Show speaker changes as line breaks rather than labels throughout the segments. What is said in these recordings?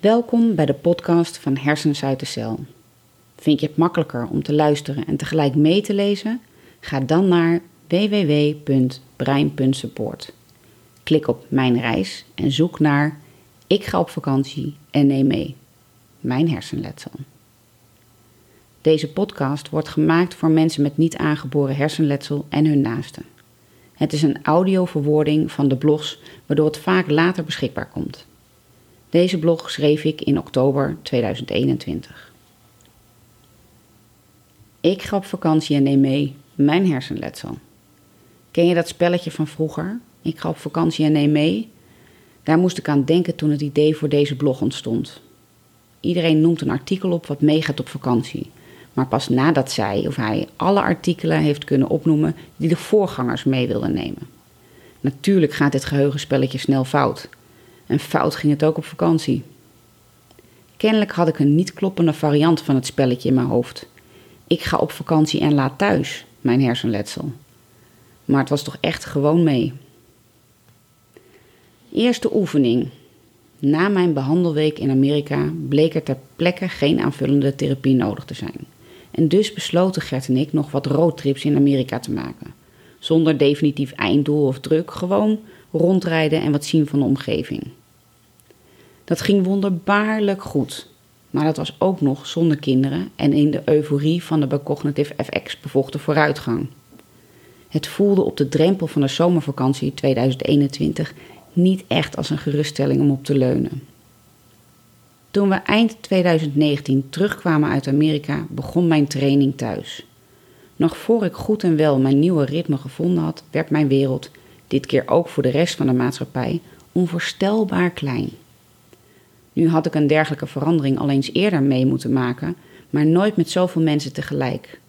Welkom bij de podcast van Hersens uit de Cel. Vind je het makkelijker om te luisteren en tegelijk mee te lezen? Ga dan naar www.brein.support. Klik op Mijn reis en zoek naar Ik ga op vakantie en neem mee. Mijn hersenletsel. Deze podcast wordt gemaakt voor mensen met niet aangeboren hersenletsel en hun naasten. Het is een audioverwoording van de blogs, waardoor het vaak later beschikbaar komt. Deze blog schreef ik in oktober 2021. Ik ga op vakantie en neem mee mijn hersenletsel. Ken je dat spelletje van vroeger? Ik ga op vakantie en neem mee. Daar moest ik aan denken toen het idee voor deze blog ontstond. Iedereen noemt een artikel op wat meegaat op vakantie. Maar pas nadat zij of hij alle artikelen heeft kunnen opnoemen die de voorgangers mee wilden nemen. Natuurlijk gaat dit geheugenspelletje snel fout. En fout ging het ook op vakantie. Kennelijk had ik een niet kloppende variant van het spelletje in mijn hoofd. Ik ga op vakantie en laat thuis, mijn hersenletsel. Maar het was toch echt gewoon mee. Eerste oefening. Na mijn behandelweek in Amerika bleek er ter plekke geen aanvullende therapie nodig te zijn. En dus besloten Gert en ik nog wat roadtrips in Amerika te maken. Zonder definitief einddoel of druk, gewoon rondrijden en wat zien van de omgeving. Dat ging wonderbaarlijk goed. Maar dat was ook nog zonder kinderen en in de euforie van de Cognitive FX bevochten vooruitgang. Het voelde op de drempel van de zomervakantie 2021 niet echt als een geruststelling om op te leunen. Toen we eind 2019 terugkwamen uit Amerika, begon mijn training thuis. Nog voor ik goed en wel mijn nieuwe ritme gevonden had, werd mijn wereld, dit keer ook voor de rest van de maatschappij, onvoorstelbaar klein. Nu had ik een dergelijke verandering al eens eerder mee moeten maken, maar nooit met zoveel mensen tegelijk.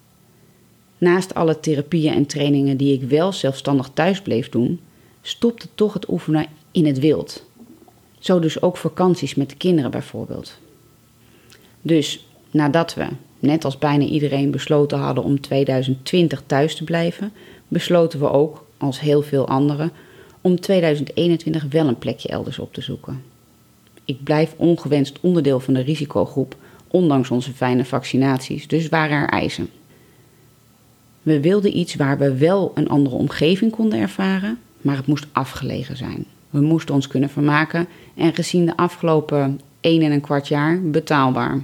Naast alle therapieën en trainingen die ik wel zelfstandig thuis bleef doen, stopte toch het oefenen in het wild. Zo dus ook vakanties met de kinderen bijvoorbeeld. Dus nadat we, net als bijna iedereen, besloten hadden om 2020 thuis te blijven, besloten we ook, als heel veel anderen, om 2021 wel een plekje elders op te zoeken. Ik blijf ongewenst onderdeel van de risicogroep, ondanks onze fijne vaccinaties, dus waren er eisen. We wilden iets waar we wel een andere omgeving konden ervaren, maar het moest afgelegen zijn. We moesten ons kunnen vermaken en gezien de afgelopen 1 en een kwart jaar betaalbaar.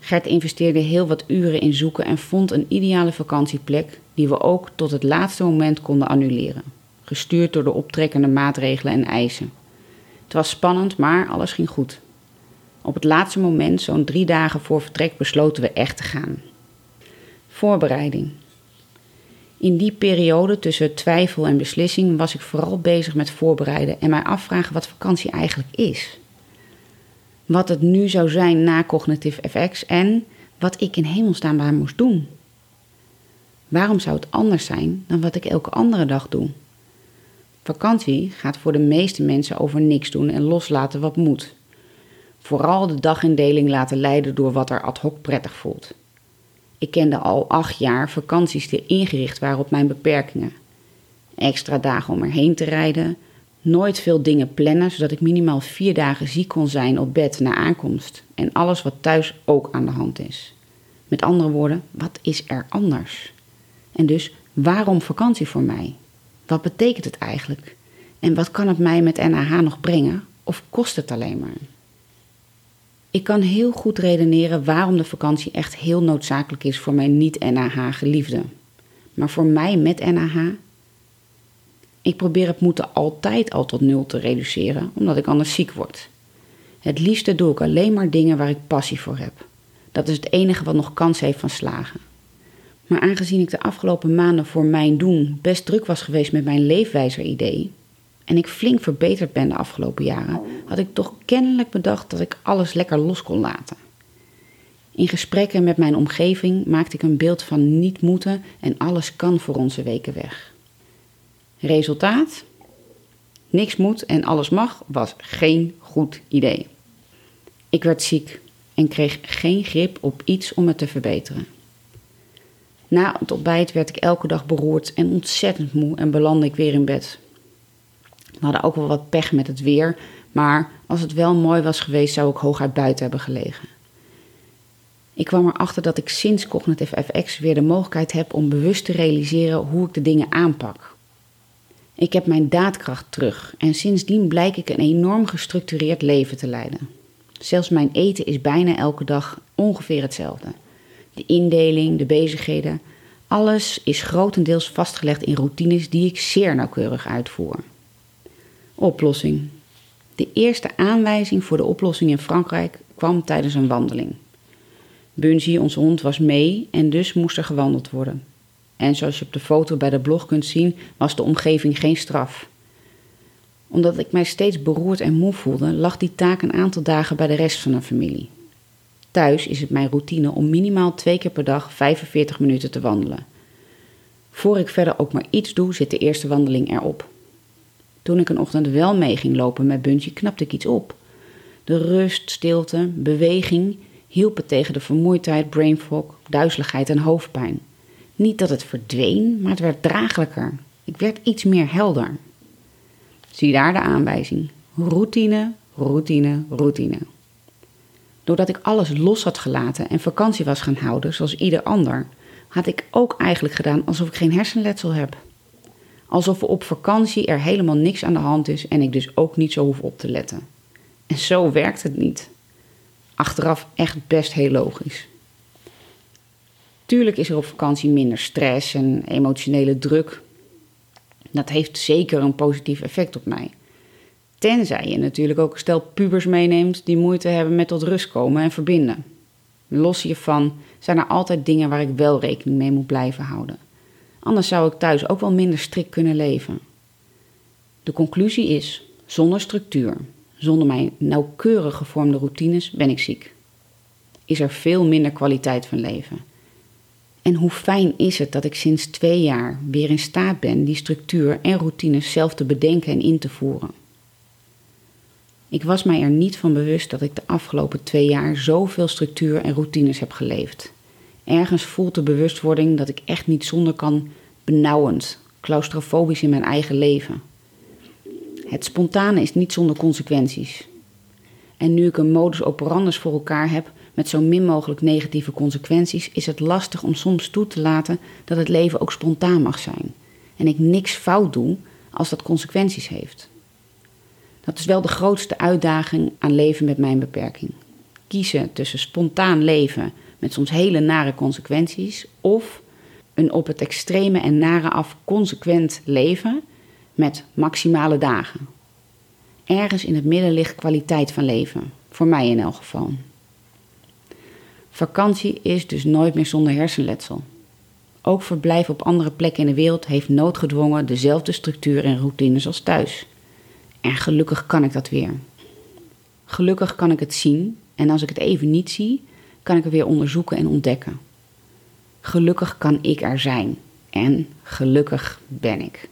Gert investeerde heel wat uren in zoeken en vond een ideale vakantieplek die we ook tot het laatste moment konden annuleren, gestuurd door de optrekkende maatregelen en eisen. Het was spannend, maar alles ging goed. Op het laatste moment, zo'n drie dagen voor vertrek, besloten we echt te gaan. Voorbereiding. In die periode tussen twijfel en beslissing was ik vooral bezig met voorbereiden en mij afvragen wat vakantie eigenlijk is. Wat het nu zou zijn na Cognitive FX en wat ik in hemelsnaam moest doen. Waarom zou het anders zijn dan wat ik elke andere dag doe? Vakantie gaat voor de meeste mensen over niks doen en loslaten wat moet. Vooral de dagindeling laten leiden door wat er ad hoc prettig voelt. Ik kende al acht jaar vakanties die ingericht waren op mijn beperkingen. Extra dagen om erheen te rijden, nooit veel dingen plannen zodat ik minimaal vier dagen ziek kon zijn op bed na aankomst en alles wat thuis ook aan de hand is. Met andere woorden, wat is er anders? En dus waarom vakantie voor mij? Wat betekent het eigenlijk? En wat kan het mij met NAH nog brengen? Of kost het alleen maar? Ik kan heel goed redeneren waarom de vakantie echt heel noodzakelijk is voor mijn niet-NAH-geliefde. Maar voor mij met NAH? Ik probeer het moeten altijd al tot nul te reduceren, omdat ik anders ziek word. Het liefste doe ik alleen maar dingen waar ik passie voor heb. Dat is het enige wat nog kans heeft van slagen. Maar aangezien ik de afgelopen maanden voor mijn doen best druk was geweest met mijn leefwijzer-idee, en ik flink verbeterd ben de afgelopen jaren, had ik toch kennelijk bedacht dat ik alles lekker los kon laten. In gesprekken met mijn omgeving maakte ik een beeld van niet moeten en alles kan voor onze weken weg. Resultaat? Niks moet en alles mag was geen goed idee. Ik werd ziek en kreeg geen grip op iets om het te verbeteren. Na het ontbijt werd ik elke dag beroerd en ontzettend moe en belandde ik weer in bed. We hadden ook wel wat pech met het weer, Maar als het wel mooi was geweest, zou ik hooguit buiten hebben gelegen. Ik kwam erachter dat ik sinds Cognitive FX weer de mogelijkheid heb om bewust te realiseren hoe ik de dingen aanpak. Ik heb mijn daadkracht terug en sindsdien blijk ik een enorm gestructureerd leven te leiden. Zelfs mijn eten is bijna elke dag ongeveer hetzelfde. De indeling, de bezigheden, alles is grotendeels vastgelegd in routines die ik zeer nauwkeurig uitvoer. Oplossing. De eerste aanwijzing voor de oplossing in Frankrijk kwam tijdens een wandeling. Bungie, onze hond, was mee en dus moest er gewandeld worden. En zoals je op de foto bij de blog kunt zien, was de omgeving geen straf. Omdat ik mij steeds beroerd en moe voelde, lag die taak een aantal dagen bij de rest van de familie. Thuis is het mijn routine om minimaal twee keer per dag 45 minuten te wandelen. Voor ik verder ook maar iets doe, zit de eerste wandeling erop. Toen ik een ochtend wel mee ging lopen met Buntje, knapte ik iets op. De rust, stilte, beweging hielpen tegen de vermoeidheid, brain fog, duizeligheid en hoofdpijn. Niet dat het verdween, maar het werd draaglijker. Ik werd iets meer helder. Zie daar de aanwijzing. Routine, routine, routine. Doordat ik alles los had gelaten en vakantie was gaan houden, zoals ieder ander, had ik ook eigenlijk gedaan alsof ik geen hersenletsel heb. Alsof er op vakantie er helemaal niks aan de hand is en ik dus ook niet zo hoef op te letten. En zo werkt het niet. Achteraf echt best heel logisch. Tuurlijk is er op vakantie minder stress en emotionele druk. Dat heeft zeker een positief effect op mij. Tenzij je natuurlijk ook een stel pubers meeneemt die moeite hebben met tot rust komen en verbinden. Los hiervan zijn er altijd dingen waar ik wel rekening mee moet blijven houden. Anders zou ik thuis ook wel minder strikt kunnen leven. De conclusie is: zonder structuur, zonder mijn nauwkeurig gevormde routines ben ik ziek. Is er veel minder kwaliteit van leven. En hoe fijn is het dat ik sinds twee jaar weer in staat ben die structuur en routines zelf te bedenken en in te voeren. Ik was mij er niet van bewust dat ik de afgelopen twee jaar zoveel structuur en routines heb geleefd. Ergens voelt de bewustwording dat ik echt niet zonder kan benauwend, claustrofobisch in mijn eigen leven. Het spontane is niet zonder consequenties. En nu ik een modus operandus voor elkaar heb met zo min mogelijk negatieve consequenties, is het lastig om soms toe te laten dat het leven ook spontaan mag zijn. En ik niks fout doe als dat consequenties heeft. Dat is wel de grootste uitdaging aan leven met mijn beperking. Kiezen tussen spontaan leven met soms hele nare consequenties of een op het extreme en nare af consequent leven met maximale dagen. Ergens in het midden ligt kwaliteit van leven, voor mij in elk geval. Vakantie is dus nooit meer zonder hersenletsel. Ook verblijf op andere plekken in de wereld heeft noodgedwongen dezelfde structuur en routines als thuis. En gelukkig kan ik dat weer. Gelukkig kan ik het zien en als ik het even niet zie, kan ik het weer onderzoeken en ontdekken. Gelukkig kan ik er zijn en gelukkig ben ik.